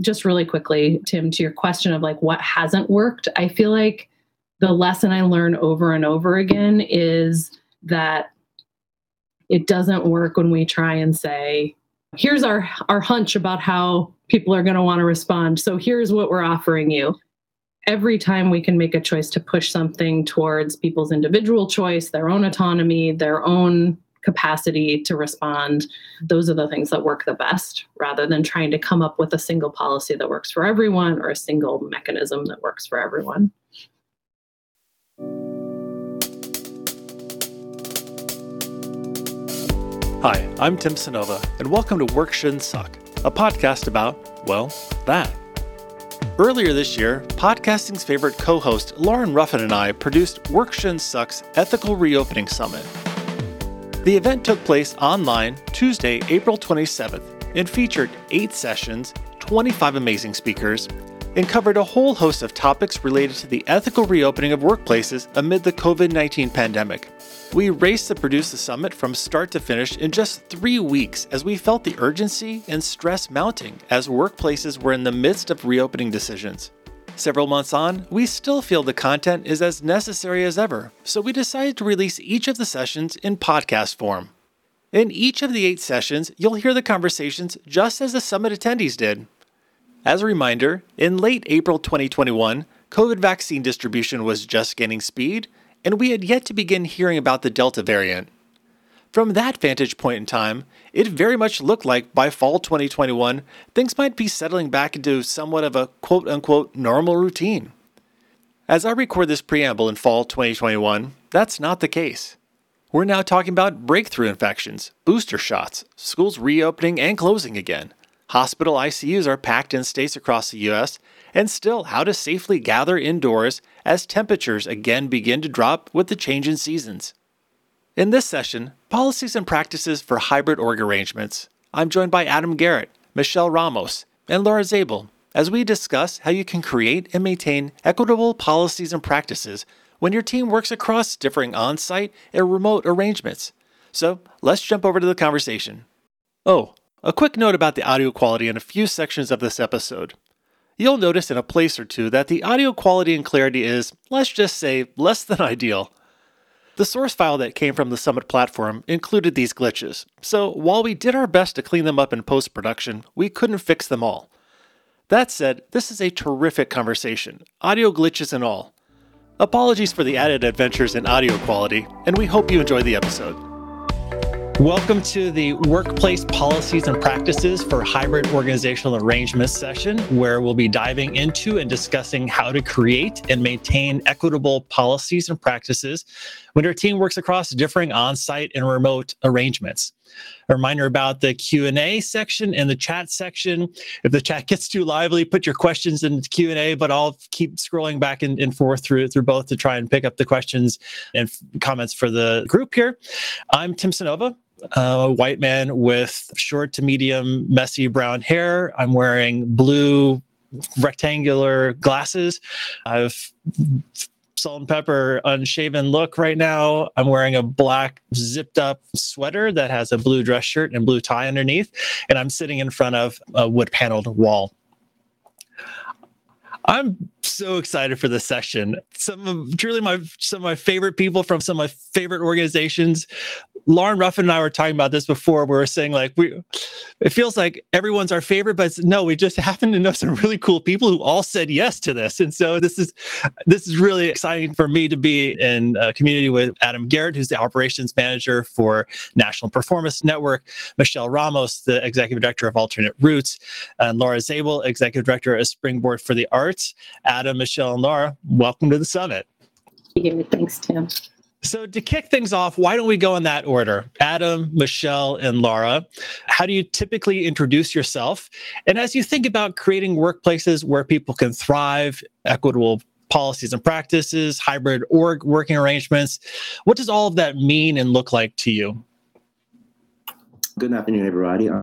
just really quickly, Tim, to your question of like what hasn't worked, I feel like the lesson I learn over and over again is that it doesn't work when we try and say, here's our our hunch about how people are going to want to respond. So here's what we're offering you. Every time we can make a choice to push something towards people's individual choice, their own autonomy, their own capacity to respond, those are the things that work the best rather than trying to come up with a single policy that works for everyone or a single mechanism that works for everyone. Hi, I'm Tim Cynova, and welcome to Work Shouldn't Suck, a podcast about, well, that. Earlier this year, podcasting's favorite co host Lauren Ruffin and I produced Work Shouldn't Suck's Ethical Reopening Summit. The event took place online Tuesday, April 27th, and featured eight sessions, 25 amazing speakers, and covered a whole host of topics related to the ethical reopening of workplaces amid the COVID 19 pandemic. We raced to produce the summit from start to finish in just three weeks as we felt the urgency and stress mounting as workplaces were in the midst of reopening decisions. Several months on, we still feel the content is as necessary as ever, so we decided to release each of the sessions in podcast form. In each of the eight sessions, you'll hear the conversations just as the summit attendees did. As a reminder, in late April 2021, COVID vaccine distribution was just gaining speed, and we had yet to begin hearing about the Delta variant. From that vantage point in time, it very much looked like by fall 2021, things might be settling back into somewhat of a quote unquote normal routine. As I record this preamble in fall 2021, that's not the case. We're now talking about breakthrough infections, booster shots, schools reopening and closing again. Hospital ICUs are packed in states across the US, and still how to safely gather indoors as temperatures again begin to drop with the change in seasons. In this session, Policies and Practices for Hybrid Org Arrangements, I'm joined by Adam Garrett, Michelle Ramos, and Laura Zabel as we discuss how you can create and maintain equitable policies and practices when your team works across differing on site and remote arrangements. So let's jump over to the conversation. Oh, a quick note about the audio quality in a few sections of this episode. You'll notice in a place or two that the audio quality and clarity is, let's just say, less than ideal. The source file that came from the Summit platform included these glitches, so while we did our best to clean them up in post production, we couldn't fix them all. That said, this is a terrific conversation, audio glitches and all. Apologies for the added adventures in audio quality, and we hope you enjoy the episode. Welcome to the Workplace Policies and Practices for Hybrid Organizational Arrangements session, where we'll be diving into and discussing how to create and maintain equitable policies and practices when your team works across differing on-site and remote arrangements. A reminder about the Q&A section and the chat section. If the chat gets too lively, put your questions in the Q&A, but I'll keep scrolling back and, and forth through, through both to try and pick up the questions and comments for the group here. I'm Tim Cynova a white man with short to medium, messy brown hair. I'm wearing blue rectangular glasses. I've salt and pepper unshaven look right now. I'm wearing a black zipped up sweater that has a blue dress shirt and blue tie underneath, and I'm sitting in front of a wood paneled wall. I'm so excited for this session. Some of truly my some of my favorite people from some of my favorite organizations. Lauren Ruffin and I were talking about this before. We were saying like we, it feels like everyone's our favorite, but no, we just happen to know some really cool people who all said yes to this. And so this is this is really exciting for me to be in a community with Adam Garrett, who's the operations manager for National Performance Network, Michelle Ramos, the executive director of Alternate Roots, and Laura Zabel, executive director of Springboard for the Arts. Adam, Michelle, and Laura, welcome to the summit. Thanks, Tim. So, to kick things off, why don't we go in that order? Adam, Michelle, and Laura. How do you typically introduce yourself? And as you think about creating workplaces where people can thrive, equitable policies and practices, hybrid org working arrangements, what does all of that mean and look like to you? Good afternoon, everybody. I'm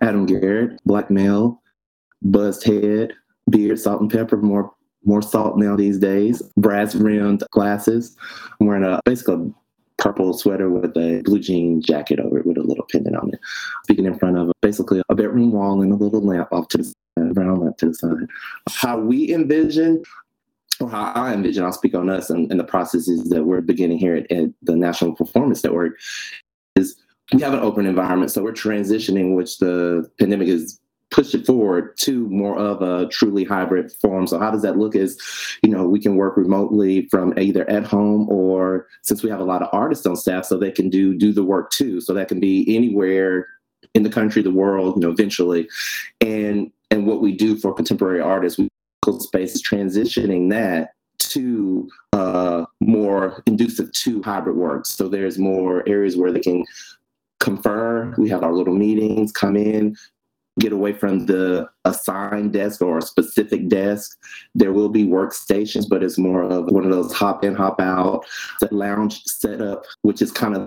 Adam Garrett, black male, buzzed head, beard, salt and pepper, more more salt now these days. Brass rimmed glasses. I'm wearing a basically purple sweater with a blue jean jacket over it with a little pendant on it. Speaking in front of basically a bedroom wall and a little lamp off to the side, brown that to the side. How we envision or how I envision, I'll speak on us and, and the processes that we're beginning here at, at, the National Performance Network is we have an open environment. So we're transitioning, which the pandemic is push it forward to more of a truly hybrid form. So how does that look as, you know, we can work remotely from either at home or since we have a lot of artists on staff, so they can do do the work too. So that can be anywhere in the country, the world, you know, eventually. And and what we do for contemporary artists, we space is transitioning that to uh, more inducive to hybrid work. So there's more areas where they can confer. We have our little meetings, come in, get away from the assigned desk or a specific desk. There will be workstations, but it's more of one of those hop in, hop out, lounge setup, which is kind of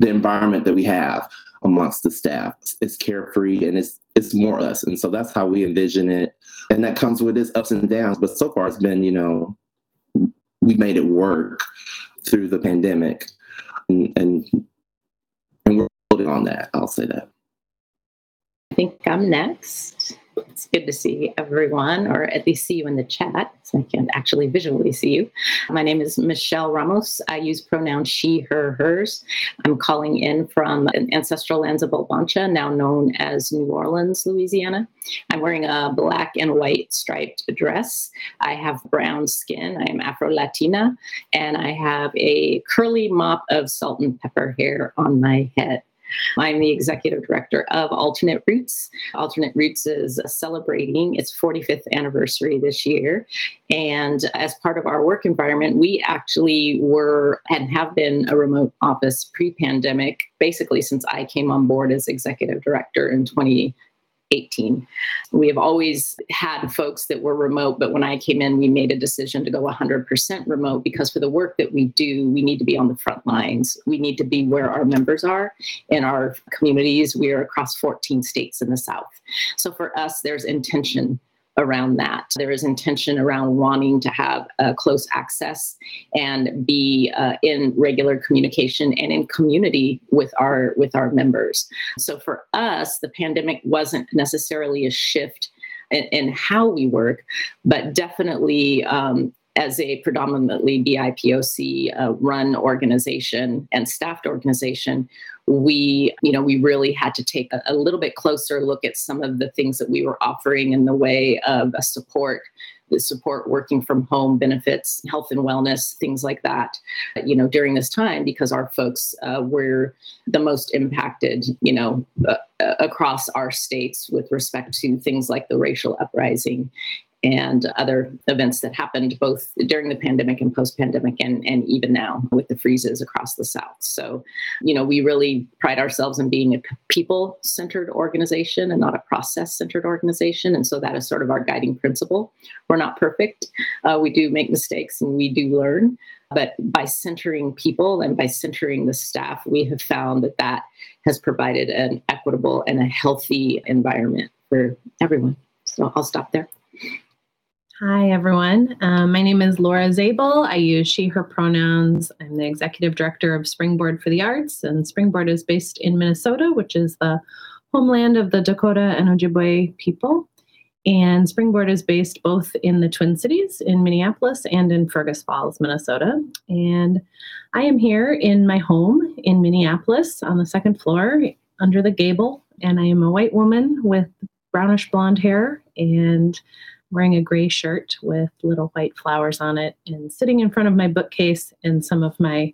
the environment that we have amongst the staff. It's carefree and it's it's more us. And so that's how we envision it. And that comes with its ups and downs. But so far it's been, you know, we made it work through the pandemic. And and, and we're building on that. I'll say that. I think I'm next. It's good to see everyone, or at least see you in the chat, so I can actually visually see you. My name is Michelle Ramos. I use pronouns she, her, hers. I'm calling in from ancestral lands of Bulbancha, now known as New Orleans, Louisiana. I'm wearing a black and white striped dress. I have brown skin. I am Afro Latina, and I have a curly mop of salt and pepper hair on my head. I'm the executive director of Alternate Roots. Alternate Roots is celebrating its 45th anniversary this year. And as part of our work environment, we actually were and have been a remote office pre pandemic, basically since I came on board as executive director in 20. 18. We have always had folks that were remote, but when I came in, we made a decision to go 100% remote because for the work that we do, we need to be on the front lines. We need to be where our members are in our communities. We are across 14 states in the South. So for us, there's intention around that. There is intention around wanting to have uh, close access and be uh, in regular communication and in community with our with our members. So for us, the pandemic wasn't necessarily a shift in, in how we work, but definitely. Um, as a predominantly BIPOC uh, run organization and staffed organization, we you know we really had to take a, a, little bit closer look at some of the things that we were offering in the way of a support the support working from home benefits health and wellness things like that you know during this time because our folks uh, were the most impacted you know uh, across our states with respect to things like the racial uprising and other events that happened both during the pandemic and post pandemic and, and even now with the freezes across the South. So, you know, we really pride ourselves in being a people centered organization and not a process centered organization. And so that is sort of our guiding principle. We're not perfect, uh, we do make mistakes and we do learn. But by centering people and by centering the staff, we have found that that has provided an equitable and a healthy environment for everyone. So I'll stop there. Hi, everyone. Um, my name is Laura Zabel. I use she, her pronouns. I'm the executive director of Springboard for the Arts, and Springboard is based in Minnesota, which is the homeland of the Dakota and Ojibwe people. And Springboard is based both in the Twin Cities, in Minneapolis, and in Fergus Falls, Minnesota. And I am here in my home in Minneapolis on the second floor under the gable. And I am a white woman with brownish blonde hair and wearing a gray shirt with little white flowers on it and sitting in front of my bookcase and some of my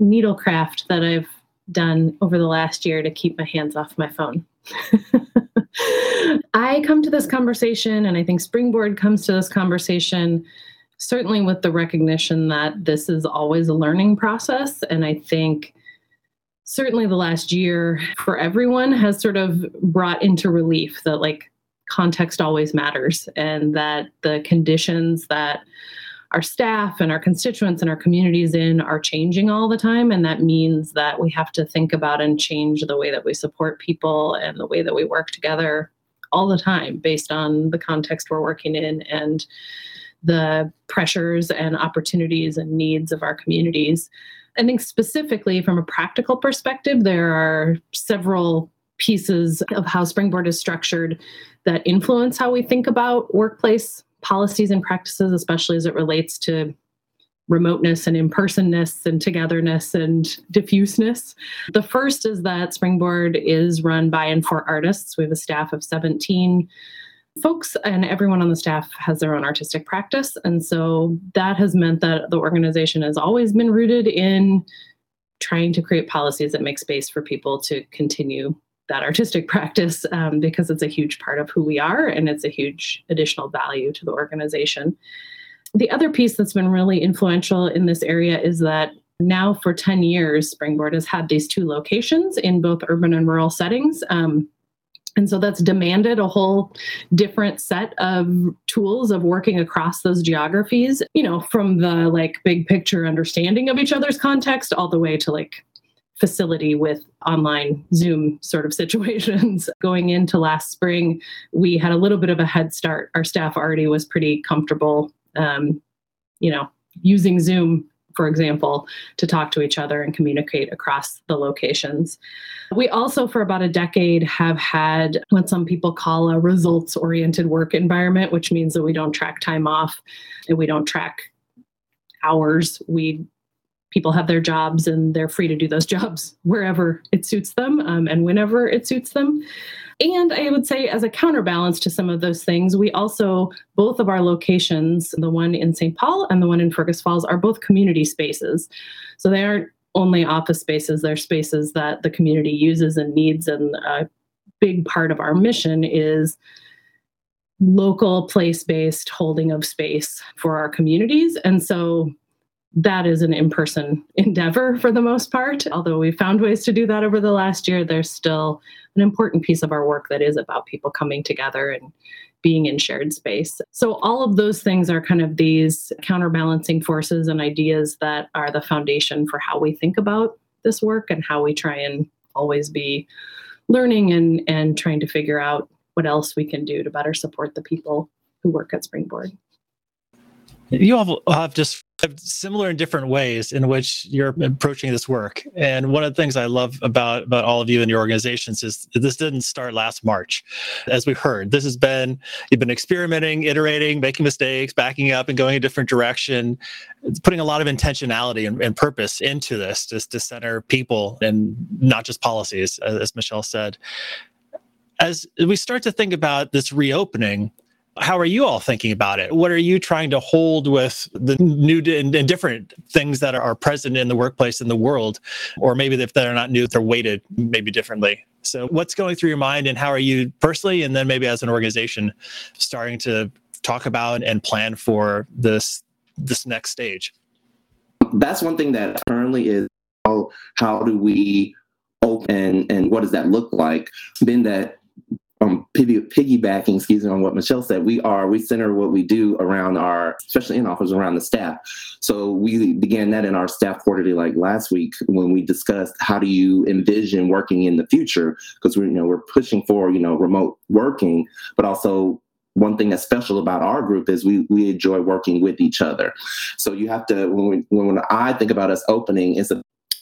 needlecraft that I've done over the last year to keep my hands off my phone. I come to this conversation, and I think Springboard comes to this conversation certainly with the recognition that this is always a learning process. And I think certainly the last year for everyone has sort of brought into relief that, like, context always matters and that the conditions that our staff and our constituents and our communities in are changing all the time. And that means that we have to think about and change the way that we support people and the way that we work together all the time based on the context we're working in and the pressures and opportunities and needs of our communities. I think specifically from a practical perspective, there are several pieces of how Springboard is structured that influence how we think about workplace policies and practices, especially as it relates to remoteness and impersonness and togetherness and diffuseness. The first is that Springboard is run by and for artists. We have a staff of 17 folks, and everyone on the staff has their own artistic practice. And so that has meant that the organization has always been rooted in trying to create policies that make space for people to continue that artistic practice um, because it's a huge part of who we are and it's a huge additional value to the organization. The other piece that's been really influential in this area is that now for 10 years, Springboard has had these two locations in both urban and rural settings. Um, and so that's demanded a whole different set of tools of working across those geographies, you know, from the like big picture understanding of each other's context all the way to like facility with online Zoom sort of situations. Going into last spring, we had a little bit of a head start. Our staff already was pretty comfortable, um, you know, using Zoom, for example, to talk to each other and communicate across the locations. We also, for about a decade, have had what some people call a results oriented work environment, which means that we don't track time off and we don't track hours. We people have their jobs and they're free to do those jobs wherever it suits them um, and whenever it suits them. And I would say, as a counterbalance to some of those things, we also, both of our locations, the one in St. Paul and the one in Fergus Falls, are both community spaces. So they aren't only office spaces, they're spaces that the community uses and needs. And a big part of our mission is local place based holding of space for our communities. And so that is an in person endeavor for the most part. Although we've found ways to do that over the last year, there's still an important piece of our work that is about people coming together and being in shared space. So, all of those things are kind of these counterbalancing forces and ideas that are the foundation for how we think about this work and how we try and always be learning and, and trying to figure out what else we can do to better support the people who work at Springboard. You all have just similar in different ways in which you're approaching this work. And one of the things I love about about all of you and your organizations is this didn't start last March, as we heard. This has been you've been experimenting, iterating, making mistakes, backing up, and going a different direction. It's putting a lot of intentionality and, and purpose into this, just to center people and not just policies, as Michelle said. As we start to think about this reopening, how are you all thinking about it? What are you trying to hold with the new and, different things that are present in the workplace in the world? Or maybe if they're not new, they're weighted maybe differently. So, what's going through your mind, and how are you personally, and then maybe as an organization, starting to talk about and plan for this this next stage? That's one thing that currently is how how do we open and what does that look like? Then that um, piggybacking, excuse me, on what Michelle said, we are we center what we do around our, especially in office, around the staff. So we began that in our staff quarterly, like last week, when we discussed how do you envision working in the future, because we you know we're pushing for you know remote working, but also one thing that's special about our group is we we enjoy working with each other. So you have to when we, when I think about us opening, it's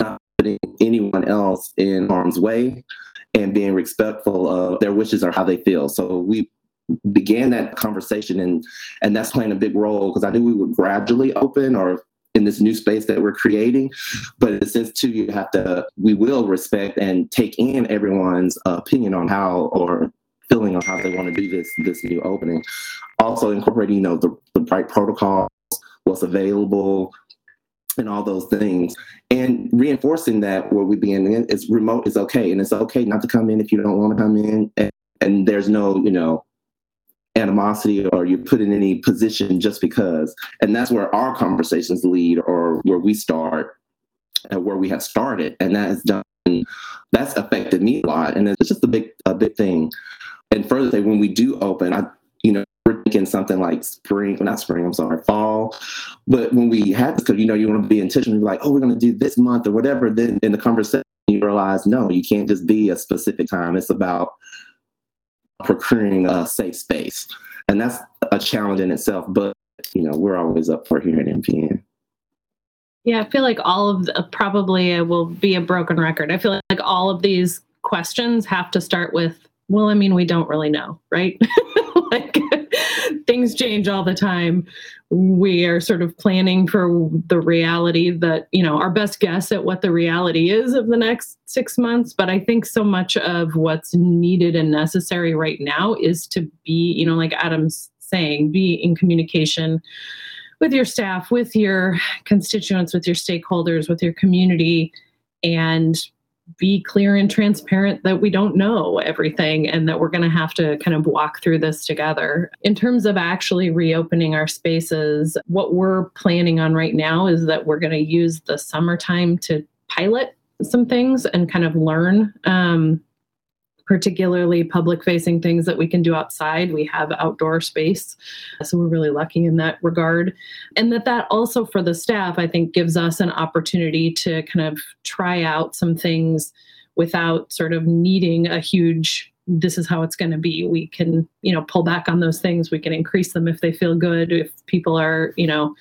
not putting anyone else in harm's way and being respectful of their wishes or how they feel. So we began that conversation and and that's playing a big role because I knew we would gradually open or in this new space that we're creating. But sense too, you have to we will respect and take in everyone's opinion on how or feeling on how they want to do this this new opening. Also incorporating, you know, the, the right protocols, what's available, and all those things. And reinforcing that where we begin in is remote is okay. And it's okay not to come in if you don't want to come in. And, and there's no, you know, animosity or you put in any position just because. And that's where our conversations lead or where we start and where we have started. And that has done that's affected me a lot. And it's just a big a big thing. And further when we do open, I you know, thinking something like spring, not spring, I'm sorry, fall. But when we have this, because you know, you want to be intentional, like, oh, we're going to do this month or whatever. Then in the conversation, you realize, no, you can't just be a specific time. It's about procuring a safe space. And that's a challenge in itself. But, you know, we're always up for here at NPN. Yeah, I feel like all of the, probably I will be a broken record. I feel like all of these questions have to start with, well, I mean, we don't really know, right? like things change all the time. We are sort of planning for the reality that, you know, our best guess at what the reality is of the next six months. But I think so much of what's needed and necessary right now is to be, you know, like Adam's saying, be in communication with your staff, with your constituents, with your stakeholders, with your community, and be clear and transparent that we don't know everything and that we're going to have to kind of walk through this together. In terms of actually reopening our spaces, what we're planning on right now is that we're going to use the summertime to pilot some things and kind of learn um, particularly public facing things that we can do outside. We have outdoor space. So we're really lucky in that regard. And that that also for the staff, I think gives us an opportunity to kind of try out some things without sort of needing a huge this is how it's going to be we can you know pull back on those things we can increase them if they feel good if people are you know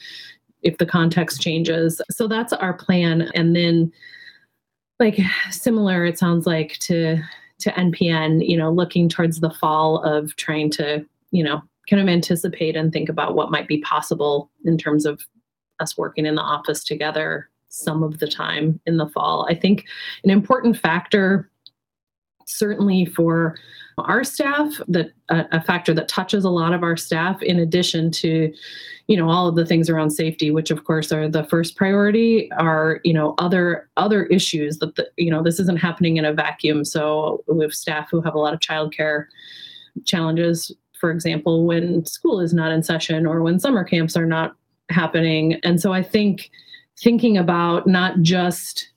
if the context changes so that's our plan and then like similar it sounds like to to NPN, you know, looking towards the fall of trying to, you know, kind of anticipate and think about what might be possible in terms of us working in the office together some of the time in the fall. I think an important factor certainly for our staff that a, a, factor that touches a lot of our staff in addition to you know all of the things around safety which of course are the first priority are you know other other issues that the, you know this isn't happening in a vacuum. So we have staff who have a lot of childcare challenges. For example when school is not in session or when summer camps are not happening. And so i think thinking about not just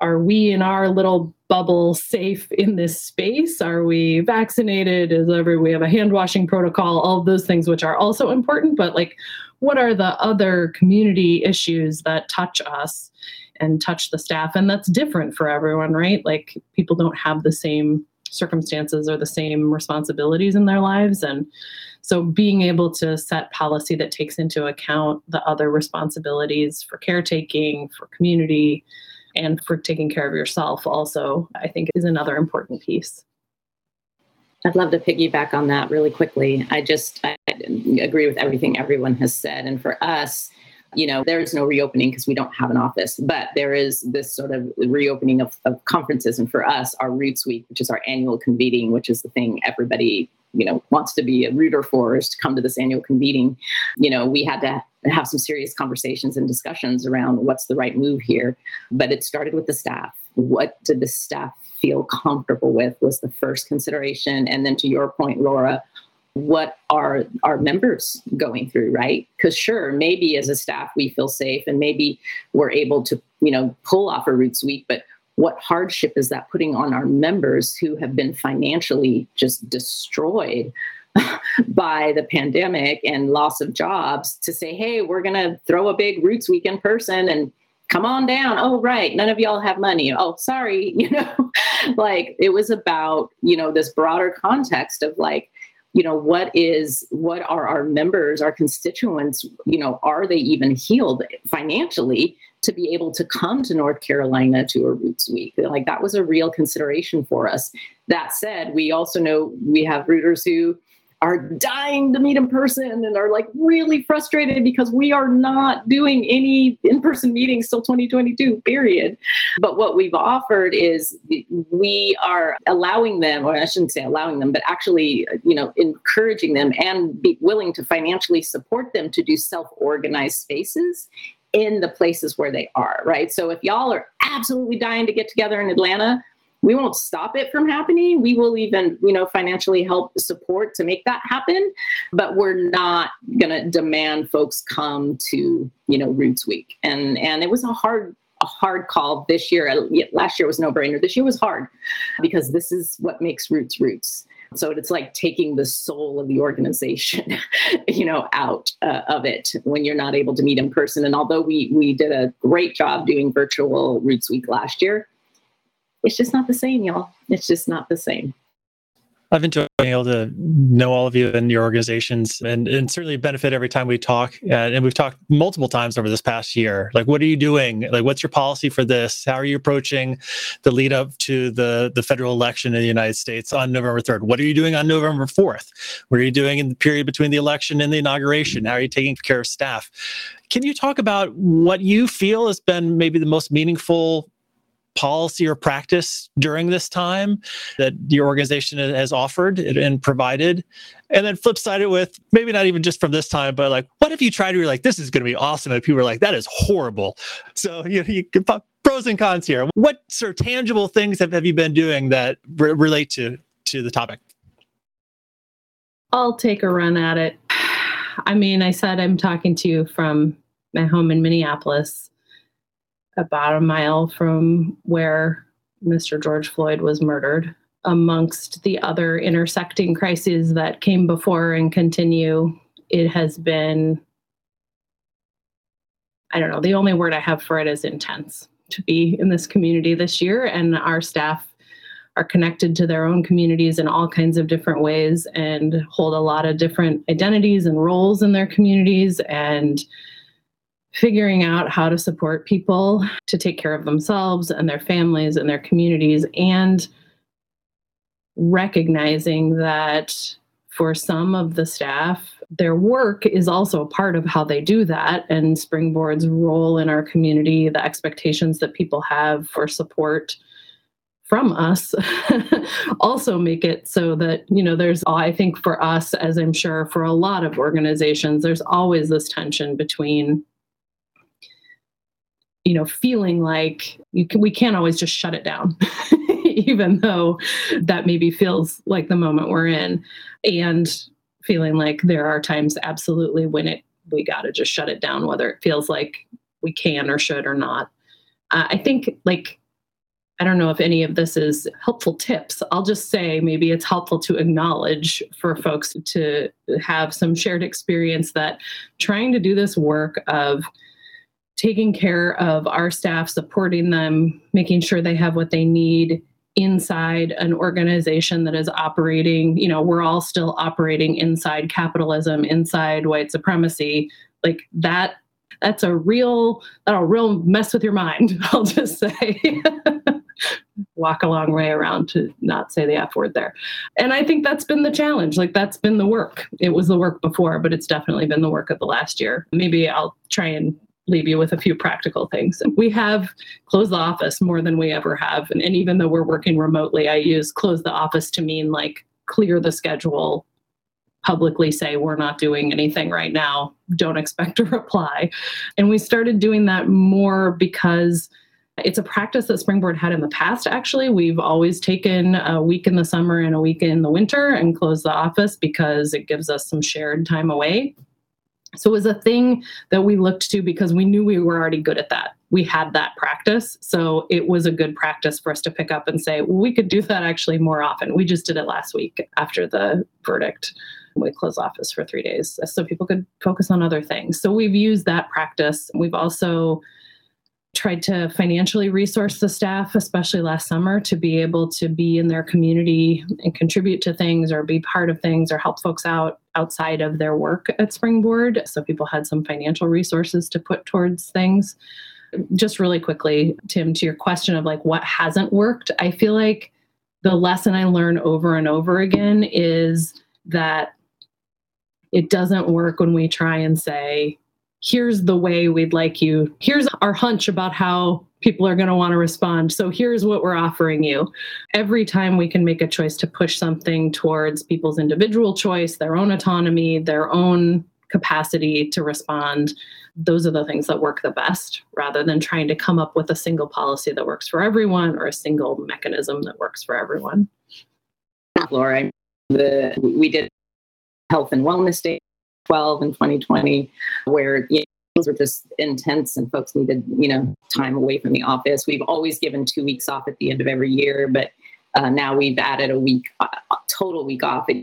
are we in our little bubble safe in this space? Are we vaccinated? Is every we have a hand washing protocol? All of those things, which are also important, but like, what are the other community issues that touch us and touch the staff? And that's different for everyone, right? Like, people don't have the same circumstances or the same responsibilities in their lives and so being able to set policy that takes into account the other responsibilities for caretaking for community and for taking care of yourself also i think is another important piece. I'd love to piggyback on that really quickly. I just I agree with everything everyone has said. And for us you know there is no reopening because we don't have an office but there is this sort of reopening of, of conferences. And for us our roots week which is our annual convening which is the thing everybody you know wants to be a rooter for is to come to this annual convening. You know we had to have some serious conversations and discussions around what's the right move here but it started with the staff. What did the staff feel comfortable with was the first consideration. And then to your point laura what are our members going through right? Because sure maybe as a staff we feel safe and maybe we're able to you know pull off a roots week but what hardship is that putting on our members who have been financially just destroyed by the pandemic and loss of jobs to say, hey, we're going to throw a big Roots Week in person and come on down. Oh, right. None of y'all have money. Oh, sorry. You know, like it was about, you know, this broader context of like, you know what is what are our members our constituents you know are they even healed financially to be able to come to North Carolina to a Roots Week. Like that was a real consideration for us. That said, we also know we have rooters who are dying to meet in person and are like really frustrated because we are not doing any in-person meetings till 2022 period but what we've offered is we are allowing them or i shouldn't say allowing them but actually you know encouraging them and be willing to financially support them to do self-organized spaces in the places where they are, right? So if y'all are absolutely dying to get together in Atlanta, we won't stop it from happening. We will even, you know, financially help support to make that happen, but we're not going to demand folks come to, you know, Roots Week. And and it was a hard a hard call this year. Last year was no brainer. This year was hard because this is what makes Roots Roots. So it's like taking the soul of the organization, you know, out uh, of it when you're not able to meet in person. And although we we did a great job doing virtual Roots Week last year, it's just not the same, y'all. It's just not the same. I've enjoyed being able to know all of you and your organizations and, and certainly benefit every time we talk. Uh, and we've talked multiple times over this past year. Like, what are you doing? Like, what's your policy for this? How are you approaching the lead up to the, the federal election in the United States on November 3rd? What are you doing on November 4th? What are you doing in the period between the election and the inauguration? How are you taking care of staff? Can you talk about what you feel has been maybe the most meaningful policy or practice during this time that your organization has offered and provided. And then flip side it with maybe not even just from this time but like what if you tried to be like this is going to be awesome and people are like that is horrible. So you know you can pros and cons here. What sort of tangible things have, have you been doing that re- relate to to the topic? I'll take a run at it. I mean i said i'm talking to you from my home in minneapolis about a mile from where Mr. George Floyd was murdered. Amongst the other intersecting crises that came before and continue, it has been, I don't know, the only word I have for it is intense to be in this community this year. And our staff are connected to their own communities in all kinds of different ways and hold a lot of different identities and roles in their communities. And figuring out how to support people to take care of themselves and their families and their communities and recognizing that for some of the staff their work is also a part of how they do that. And springboard's role in our community the expectations that people have for support from us also make it so that you know there's i think for us as i'm sure for a lot of organizations there's always this tension between you know feeling like you can, we can't always just shut it down even though that maybe feels like the moment we're in and feeling like there are times absolutely when it we got to just shut it down whether it feels like we can or should or not. Uh, i think like i don't know if any of this is helpful tips. I'll just say maybe it's helpful to acknowledge for folks to have some shared experience that trying to do this work of taking care of our staff, supporting them, making sure they have what they need inside an organization that is operating, you know, we're all still operating inside capitalism, inside white supremacy. Like that that's a real that'll real mess with your mind, I'll just say. Walk a long way around to not say the F word there. And I think that's been the challenge. Like that's been the work. It was the work before, but it's definitely been the work of the last year. Maybe I'll try and leave you with a few practical things. We have closed the office more than we ever have. And, and even though we're working remotely, I use close the office to mean like clear the schedule, publicly say we're not doing anything right now, don't expect a reply. And we started doing that more because it's a practice that Springboard had in the past, actually. We've always taken a week in the summer and a week in the winter and closed the office because it gives us some shared time away. So it was a thing that we looked to because we knew we were already good at that. We had that practice. So it was a good practice for us to pick up and say, well, we could do that actually more often. We just did it last week after the verdict. We closed office for three days so people could focus on other things. So we've used that practice. We've also tried to financially resource the staff, especially last summer, to be able to be in their community and contribute to things or be part of things or help folks out outside of their work at Springboard. So people had some financial resources to put towards things. Just really quickly, Tim, to your question of like what hasn't worked, I feel like the lesson I learn over and over again is that it doesn't work when we try and say, here's the way we'd like you. Here's our hunch about how people are going to want to respond. So here's what we're offering you. Every time we can make a choice to push something towards people's individual choice, their own autonomy, their own capacity to respond, those are the things that work the best rather than trying to come up with a single policy that works for everyone or a single mechanism that works for everyone. Laura, the, we did health and wellness day 2012 and 2020, where you know, things were just intense and folks needed, you know, time away from the office. We've always given two weeks off at the end of every year, but uh, now we've added a week, a total week off. It,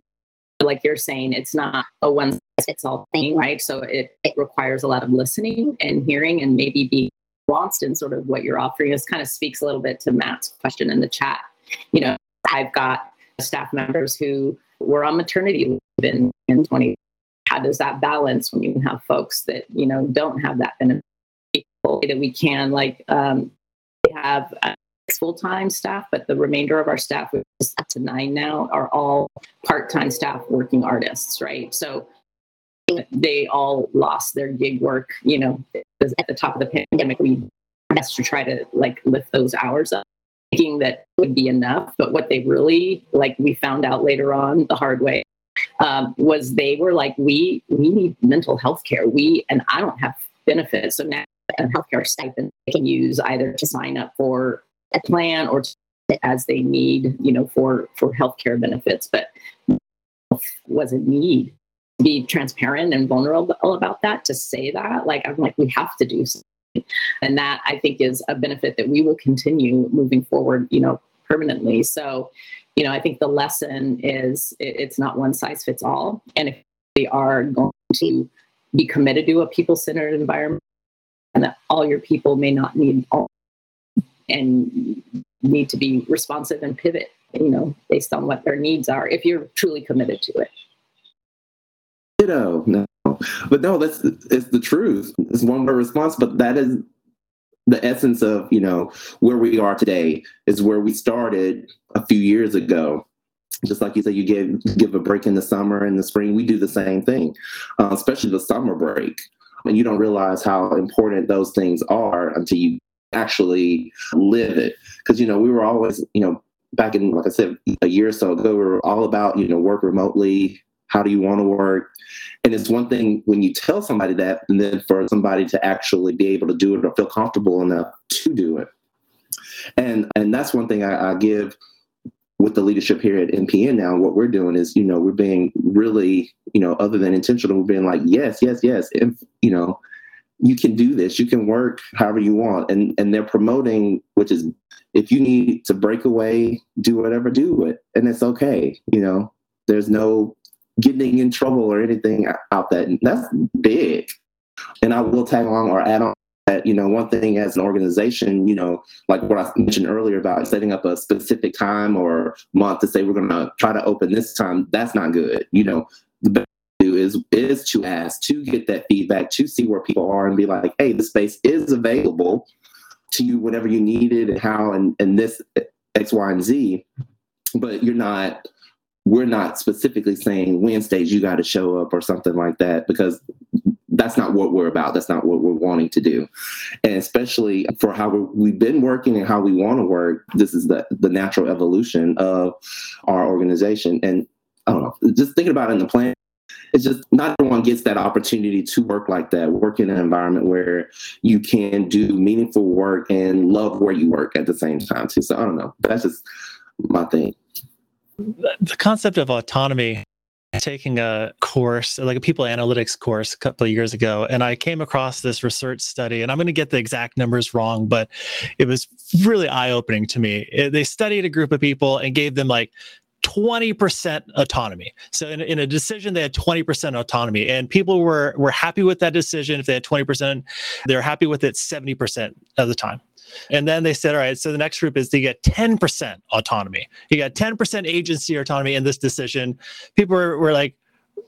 like you're saying, it's not a one fits all thing, right? So it, it requires a lot of listening and hearing and maybe being nuanced in sort of what you're offering. This kind of speaks a little bit to Matt's question in the chat. You know, I've got staff members who were on maternity leave in, in 20. How does that balance when you have folks that you know don't have that benefit? That we can like um, have uh, full-time staff, but the remainder of our staff, which is up to nine now, are all part-time staff working artists, right? So they all lost their gig work. You know, at the top of the pandemic, we best to try to like lift those hours up thinking that would be enough. But what they really like, we found out later on the hard way, um, was they were like, we we need mental health care. We and I don't have benefits, so now a healthcare stipend they can use either to sign up for a plan or as they need, you know, for for healthcare benefits. But was a need. To be transparent and vulnerable about that to say that. Like i'm like we have to do something. And that i think is a benefit that we will continue moving forward you know permanently. So you know i think the lesson is it's not one size fits all and if we are going to be committed to a people-centered environment and that all your people may not need all and need to be responsive and pivot you know based on what their needs are if you're truly committed to it Ditto. No, but no, that's it's the truth. It's one word response, but that is the essence of you know where we are today. Is where we started a few years ago. Just like you said, you give give a break in the summer and the spring. We do the same thing, uh, especially the summer break, and you don't realize how important those things are until you actually live it. Because you know we were always you know back in like I said a year or so ago, we were all about you know work remotely, how do you want to work? And it's one thing when you tell somebody that, and then for somebody to actually be able to do it or feel comfortable enough to do it. And and that's one thing I, I give with the leadership here at NPN now. What we're doing is, you know, we're being really, you know, other than intentional, we're being like, yes, yes, yes. If, you know, you can do this. You can work however you want. And and they're promoting, which is if you need to break away, do whatever, do it. And it's okay. You know, there's no getting in trouble or anything out that. That's big. And I will tag along or add on that, you know, one thing as an organization, you know, like what I mentioned earlier about setting up a specific time or month to say we're going to try to open this time, that's not good. You know, the best do is is to ask, to get that feedback, to see where people are and be like, hey, the space is available to you whenever you need it and how and, and this X, Y, and Z. But you're not we're not specifically saying Wednesdays you got to show up or something like that because that's not what we're about. That's not what we're wanting to do. And especially for how we've been working and how we want to work, this is the, the natural evolution of our organization. And I don't know, just thinking about it in the plan, it's just not everyone gets that opportunity to work like that, work in an environment where you can do meaningful work and love where you work at the same time too. So I don't know. That's just my thing the concept of autonomy taking a course like a people analytics course a couple of years ago and i came across this research study and i'm going to get the exact numbers wrong but it was really eye-opening to me it, they studied a group of people and gave them like 20% autonomy. So in, in a decision, they had 20% autonomy and people were, were happy with that decision. If they had 20%, they're happy with it 70% of the time. And then they said, all right, so the next group is to get 10% autonomy. You got 10% agency autonomy in this decision. People were, were like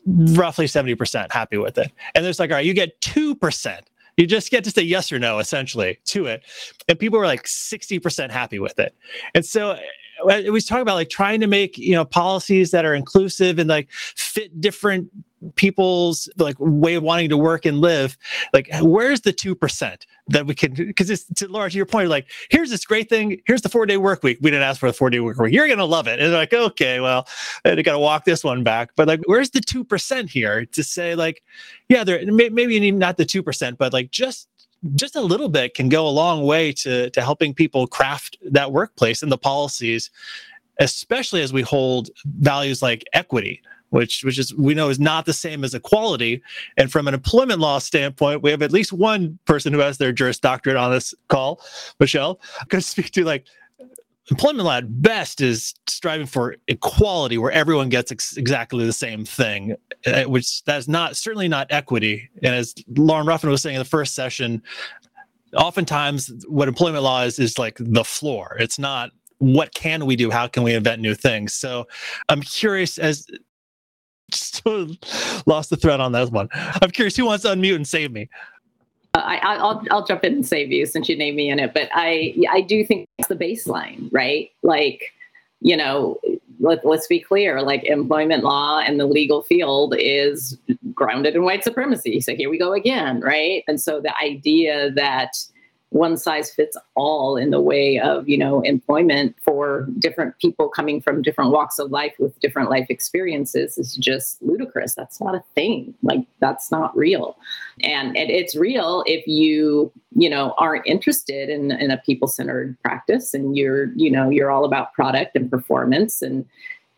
roughly 70% happy with it. And there's like, all right, you get 2%. You just get to say yes or no essentially to it. And people were like 60% happy with it. And so uh, we was talking about like trying to make you know policies that are inclusive and like fit different people's like way of wanting to work and live like where's the 2% that we can because it's to Laura to your point like here's this great thing here's the four day work week. We didn't ask for the four day work week. You're gonna love it. And they're like okay well they gotta walk this one back. But like where's the 2% here to say like yeah there maybe not the 2% but like just just a little bit can go a long way to to helping people craft that workplace and the policies especially as we hold values like equity which which is we know is not the same as equality and from an employment law standpoint we have at least one person who has their juris doctorate on this call michelle could speak to like employment law at best is striving for equality where everyone gets ex- exactly the same thing uh, which that's not certainly not equity and as lauren ruffin was saying in the first session oftentimes what employment law is is like the floor it's not what can we do? How can we invent new things? So I'm curious as just lost the thread on that one. I'm curious who wants to unmute and save me. Uh, I, will I'll jump in and save you since you named me in it, but I I do think it's the baseline, right? Like, you know, let, let's be clear, like employment law and the legal field is grounded in white supremacy. So here we go again, right? And so the idea that one size fits all in the way of you know employment for different people coming from different walks of life with different life experiences is just ludicrous. That's not a thing. Like that's not real. And, and it's real if you you know aren't interested in, in a people-centered practice and you're you know you're all about product and performance and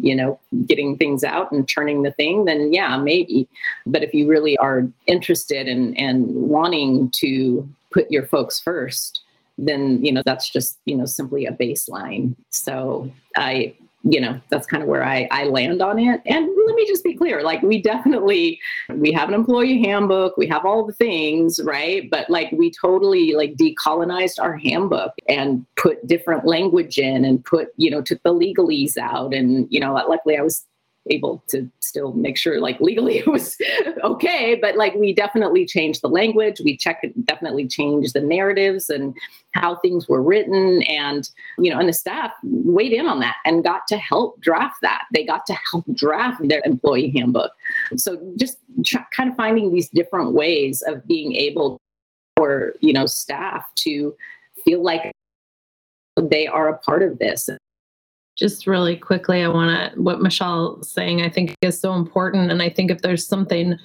you know, getting things out and turning the thing, then yeah, maybe. But if you really are interested in and wanting to put your folks first, then you know that's just you know simply a baseline. So I you know that's kind of where I, I land on it. And let me just be clear like we definitely we have an employee handbook we have all the things right? But like we totally like decolonized our handbook and put different language in and put you know took the legalese out. And you know luckily i was able to still make sure like legally it was okay but like we definitely changed the language. We checked definitely changed the narratives and how things were written and you know and the staff weighed in on that and got to help draft that. They got to help draft their employee handbook. So just kind of finding these different ways of being able for you know staff to feel like they are a part of this just really quickly, I want to, what Michelle's saying, I think is so important. And I think if there's something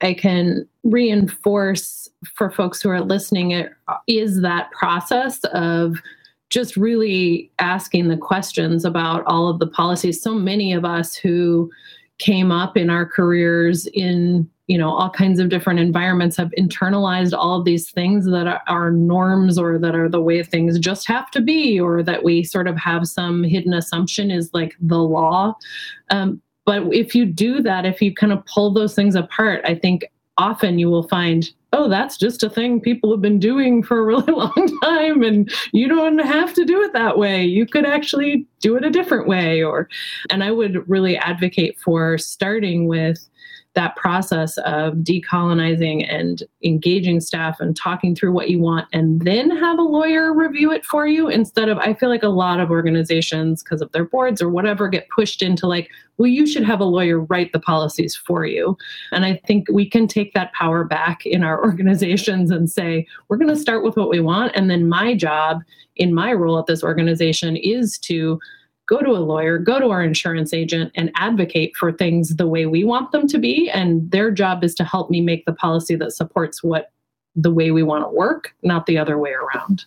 I can reinforce for folks who are listening, it uh, is that process of just really asking the questions about all of the policies. So many of us who came up in our careers in you know all kinds of different environments have internalized all of these things that are, are, norms or that are the way things just have to be or that we sort of have some hidden assumption is like the law. Um, but if you do that if you kind of pull those things apart i think often you will find oh that's just a thing people have been doing for a really long time and you don't have to do it that way. You could actually do it a different way or and i would really advocate for starting with that process of decolonizing and engaging staff and talking through what you want and then have a lawyer review it for you instead of i feel like a lot of organizations because of their boards or whatever get pushed into like well you should have a lawyer write the policies for you. And i think we can take that power back in our organizations and say we're going to start with what we want. And then my job in my role at this organization is to go to a lawyer, go to our insurance agent, and advocate for things the way we want them to be. And their job is to help me make the policy that supports what the way we want to work, not the other way around.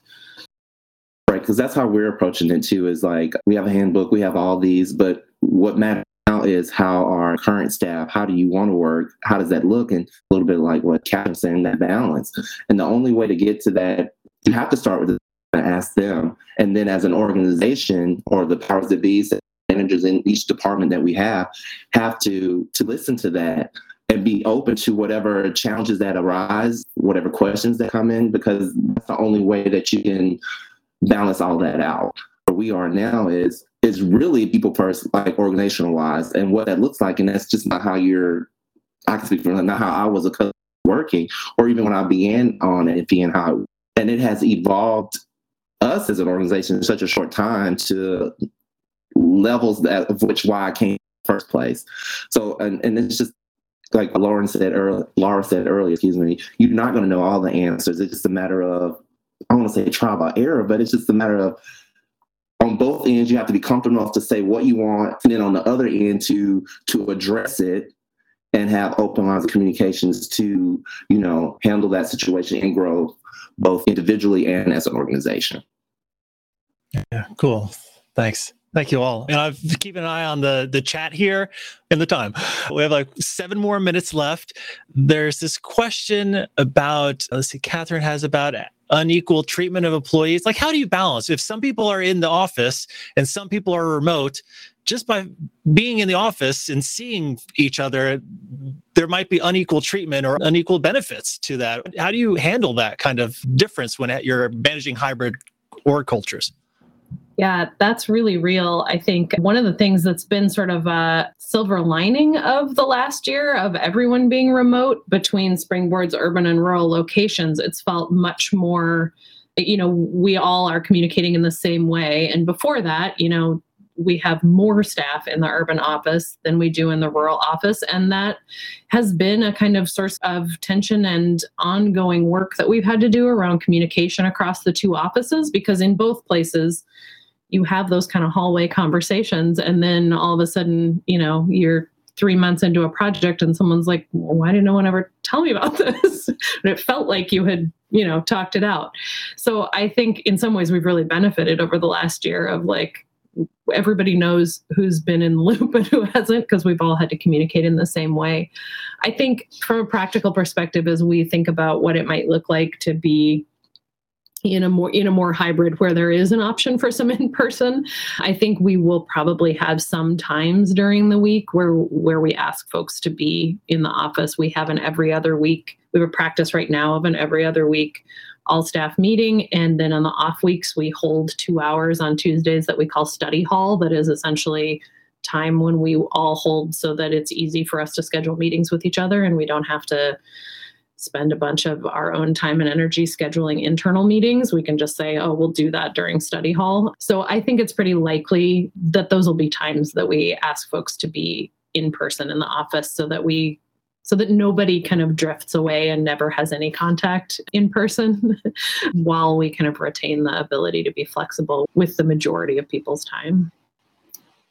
Right, because that's how we're approaching it too. Is like we have a handbook, we have all these, but what matters now is how our current staff, how do you want to work? How does that look? And a little bit like what was saying, that balance. And the only way to get to that, you have to start with ask them. And then as an organization or the powers that be, managers in each department that we have, have to to listen to that and be open to whatever challenges that arise, whatever questions that come in, because that's the only way that you can balance all that out. Where we are now is is really people first, like organizational wise, and what that looks like, and that's just not how you're. I can speak for not how I was working, or even when I began on it, being how, and it has evolved us as an organization in such a short time to levels that of which why I came first place. So and, and it's just like Lauren said earlier, Laura said earlier, excuse me, you're not going to know all the answers. It's just a matter of I don't want to say trial by error, but it's just a matter of on both ends you have to be comfortable enough to say what you want, and then on the other end to to address it and have open lines of communications to you know handle that situation and grow both individually and as an organization. Yeah, cool. Thanks. Thank you all. And I've keep an eye on the the chat here and the time. We have like seven more minutes left. There's this question about let's see, Catherine has about unequal treatment of employees. Like, how do you balance if some people are in the office and some people are remote? Just by being in the office and seeing each other, there might be unequal treatment or unequal benefits to that. How do you handle that kind of difference when you're managing hybrid org cultures? Yeah, that's really real. I think one of the things that's been sort of a silver lining of the last year of everyone being remote between Springboard's urban and rural locations, it's felt much more, you know, we all are communicating in the same way. And before that, you know, we have more staff in the urban office than we do in the rural office. And that has been a kind of source of tension and ongoing work that we've had to do around communication across the two offices because in both places, you have those kind of hallway conversations and then all of a sudden you know you're three months into a project and someone's like why did no one ever tell me about this and it felt like you had you know talked it out so i think in some ways we've really benefited over the last year of like everybody knows who's been in loop and who hasn't because we've all had to communicate in the same way. I think from a practical perspective as we think about what it might look like to be in a more in a more hybrid where there is an option for some in person i think we will probably have some times during the week where where we ask folks to be in the office. We have an every other week. We have a practice right now of an every other week all staff meeting and then on the off weeks we hold two hours on tuesdays that we call study hall that is essentially time when we all hold so that it's easy for us to schedule meetings with each other and we don't have to spend a bunch of our own time and energy scheduling internal meetings. We can just say, oh, we'll do that during study hall. So I think it's pretty likely that those will be times that we ask folks to be in person in the office so that we so that nobody kind of drifts away and never has any contact in person while we kind of retain the ability to be flexible with the majority of people's time.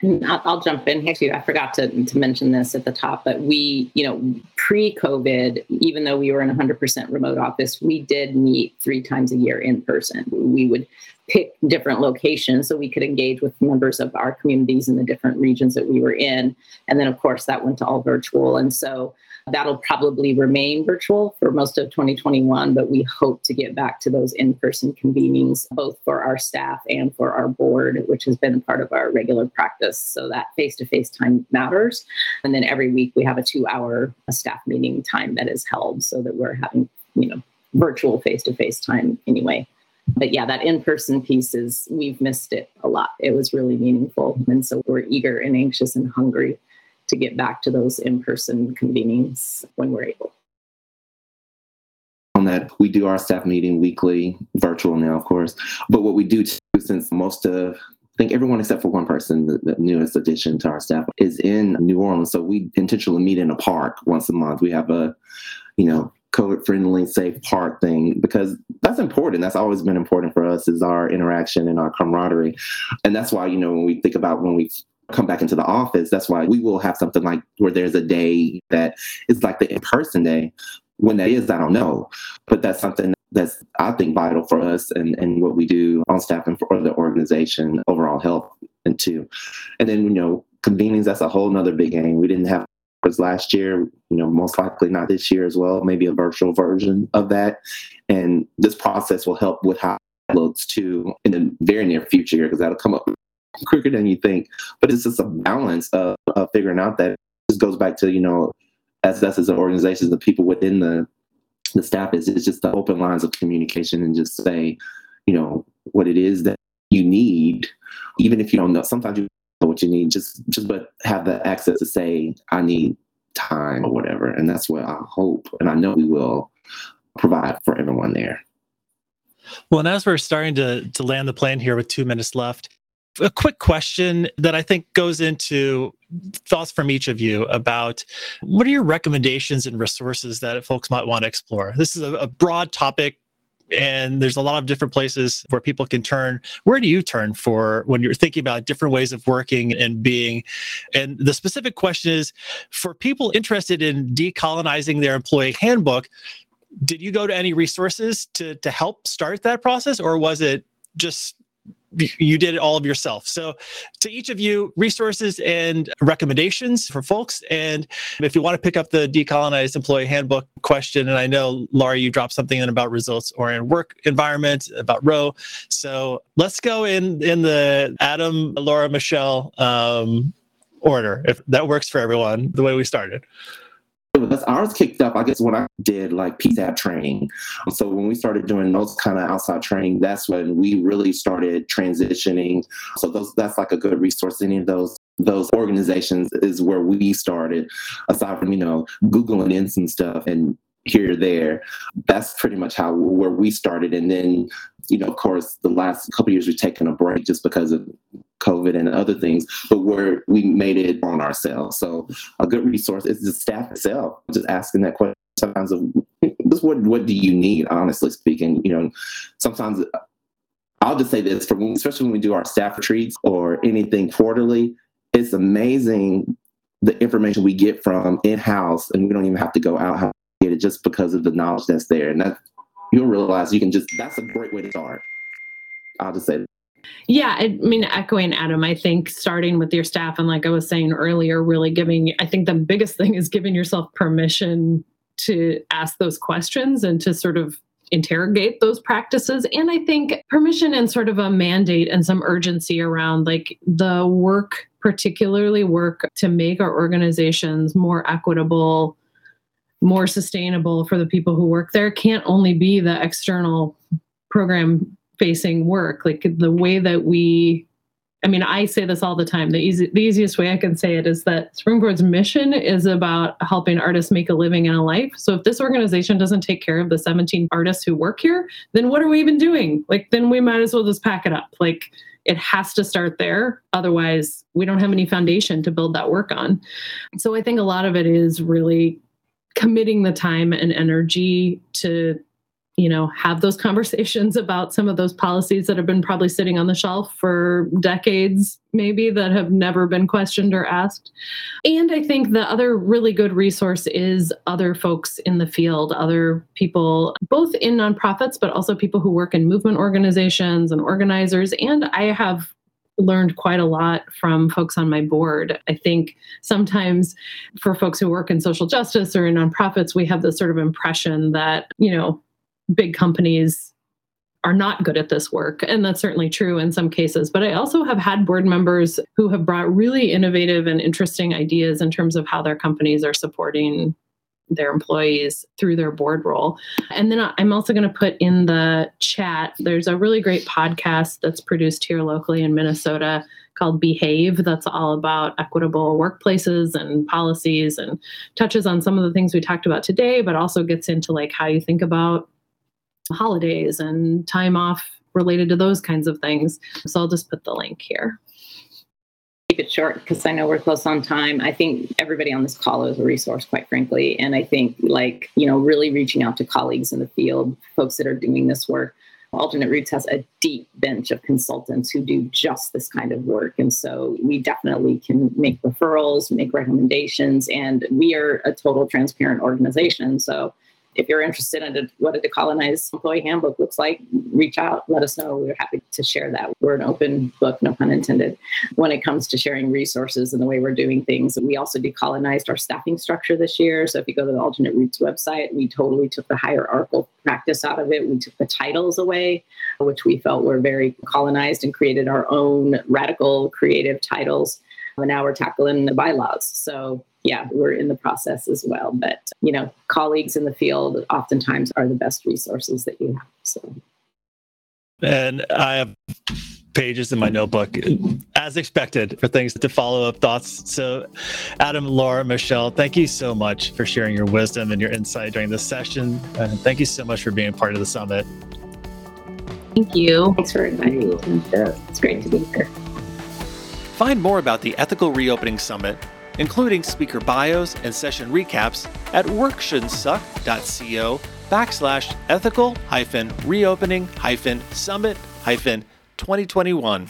I'll, I'll, jump in. Actually, I forgot to, to mention this at the top, but we, you know, pre COVID, even though we were in 100% remote office, we did meet three times a year in person. We would pick different locations so we could engage with members of our communities in the different regions that we were in. And then, of course, that went to all virtual. And so That'll probably remain virtual for most of 2021, but we hope to get back to those in person convenings, both for our staff and for our board, which has been part of our regular practice. So that face to face time matters. And then every week we have a two hour uh, staff meeting time that is held so that we're having, you know, virtual face to face time anyway but yeah, that in person piece is, we've missed it a lot. It was really meaningful. And so we're eager and anxious and hungry to get back to those in-person convenings when we're able on that we do our staff meeting weekly virtual now of course but what we do too since most of I think everyone except for one person, the, the, newest addition to our staff, is in New Orleans. So we intentionally meet in a park once a month. We have a, you know, COVID friendly, safe park thing because that's important. That's always been important for us is our interaction and our camaraderie. And that's why, you know, when we think about when we come back into the office. That's why we will have something like where there's a day that is like the in person day. When that is, I don't know. But that's something that's, I think, vital for us and, and what we do on staff and for the organization, overall health, and too. And then, you know, convenience, that's a whole nother big game. We didn't have was last year, you know, most likely not this year as well, maybe a virtual version of that. And this process will help with how it looks too in the very near future because that'll come up quicker than you think. But it's just a balance of, of figuring out that this goes back to, you know, as us as an organization, the people within the the staff is it's just the open lines of communication and just say, you know, what it is that you need, even if you don't know. Sometimes you know what you need, just just but have the access to say, I need time or whatever. And that's what I hope and I know we will provide for everyone there. Well, and as we're starting to to land the plane here with two minutes left, a quick question that I think goes into thoughts from each of you about what are your recommendations and resources that folks might want to explore? This is a, a broad topic and there's a lot of different places where people can turn where do you turn for when you're thinking about different ways of working and being and the specific question is for people interested in decolonizing their employee handbook did you go to any resources to to help start that process or was it just you did it all of yourself. So, to each of you, resources and recommendations for folks. And if you want to pick up the decolonized employee handbook question, and I know Laura, you dropped something in about Results-Only Work Environment about ROWE. So let's go in in the Adam, Laura, Michelle um, order if that works for everyone. The way we started. Was ours kicked up, I guess, when I did like PISAB training. So when we started doing those kind of outside training, that's when we really started transitioning. So those that's like a good resource. Any of those those organizations is where we started, aside from, you know, Googling in some stuff and here or there. That's pretty much how where we started. And then, you know, of course, the last couple years we've taken a break just because of COVID and other things, but where we made it on ourselves. So a good resource is the staff itself. Just asking that question sometimes of this what what do you need, honestly speaking. You know, sometimes I'll just say this for when, especially when we do our staff retreats or anything quarterly, it's amazing the information we get from in-house and we don't even have to go out get it just because of the knowledge that's there. And that you'll realize you can just that's a great way to start. I'll just say that. Yeah, I mean, echoing Adam, I think starting with your staff and like I was saying earlier, really giving, I think the biggest thing is giving yourself permission to ask those questions and to sort of interrogate those practices. And I think permission and sort of a mandate and some urgency around like the work, particularly work to make our organizations more equitable, more sustainable for the people who work there can't only be the external program facing work. Like the way that we i mean i say this all the time. The, easy, the easiest way i can say it is that springboard's mission is about helping artists make a living and a life. So if this organization doesn't take care of the 17 artists who work here then what are we even doing? Like then we might as well just pack it up. Like it has to start there. Otherwise we don't have any foundation to build that work on. So i think a lot of it is really committing the time and energy to you know have those conversations about some of those policies that have been probably sitting on the shelf for decades maybe that have never been questioned or asked. And i think the other really good resource is other folks in the field other people both in nonprofits but also people who work in movement organizations and organizers. And i have learned quite a lot from folks on my board. I think sometimes for folks who work in social justice or in nonprofits, we have this sort of impression that, you know, big companies are not good at this work. And that's certainly true in some cases. But I also have had board members who have brought really innovative and interesting ideas in terms of how their companies are supporting their employees through their board role. And then I'm also going to put in the chat, there's a really great podcast that's produced here locally in Minnesota called Behave that's all about equitable workplaces and policies and touches on some of the things we talked about today, but also gets into like how you think about holidays and time off related to those kinds of things. So I'll just put the link here it short because I know we're close on time. I think everybody on this call is a resource, quite frankly. And I think, like, you know, really reaching out to colleagues in the field, folks that are doing this work. Alternate Roots has a deep bench of consultants who do just this kind of work. And so we definitely can make referrals, make recommendations, and we are a total transparent organization. So if you're interested in what a decolonized employee handbook looks like, reach out, let us know. We're happy to share that. We're an open book, no pun intended, when it comes to sharing resources and the way we're doing things. We also decolonized our staffing structure this year. So if you go to the Alternate Roots website, we totally took the hierarchical practice out of it. We took the titles away, which we felt were very colonized, and created our own radical creative titles. And now we're tackling the bylaws. So yeah, we're in the process as well. But, you know, colleagues in the field oftentimes are the best resources that you have. So, and I have pages in my notebook as expected for things to follow up thoughts. So, Adam, Laura, Michelle, thank you so much for sharing your wisdom and your insight during this session. And thank you so much for being part of the summit. Thank you. Thanks for inviting me. Yeah. It's great to be here. Find more about the Ethical Reopening Summit including speaker bios and session recaps at workshouldn'tsuck.co backslash ethical hyphen reopening hyphen summit hyphen 2021.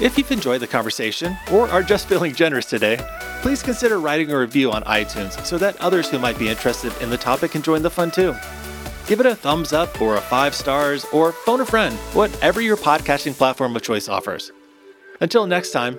If you've enjoyed the conversation or are just feeling generous today, please consider writing a review on iTunes so that others who might be interested in the topic can join the fun too. Give it a thumbs up or a five stars or phone a friend, whatever your podcasting platform of choice offers. Until next time,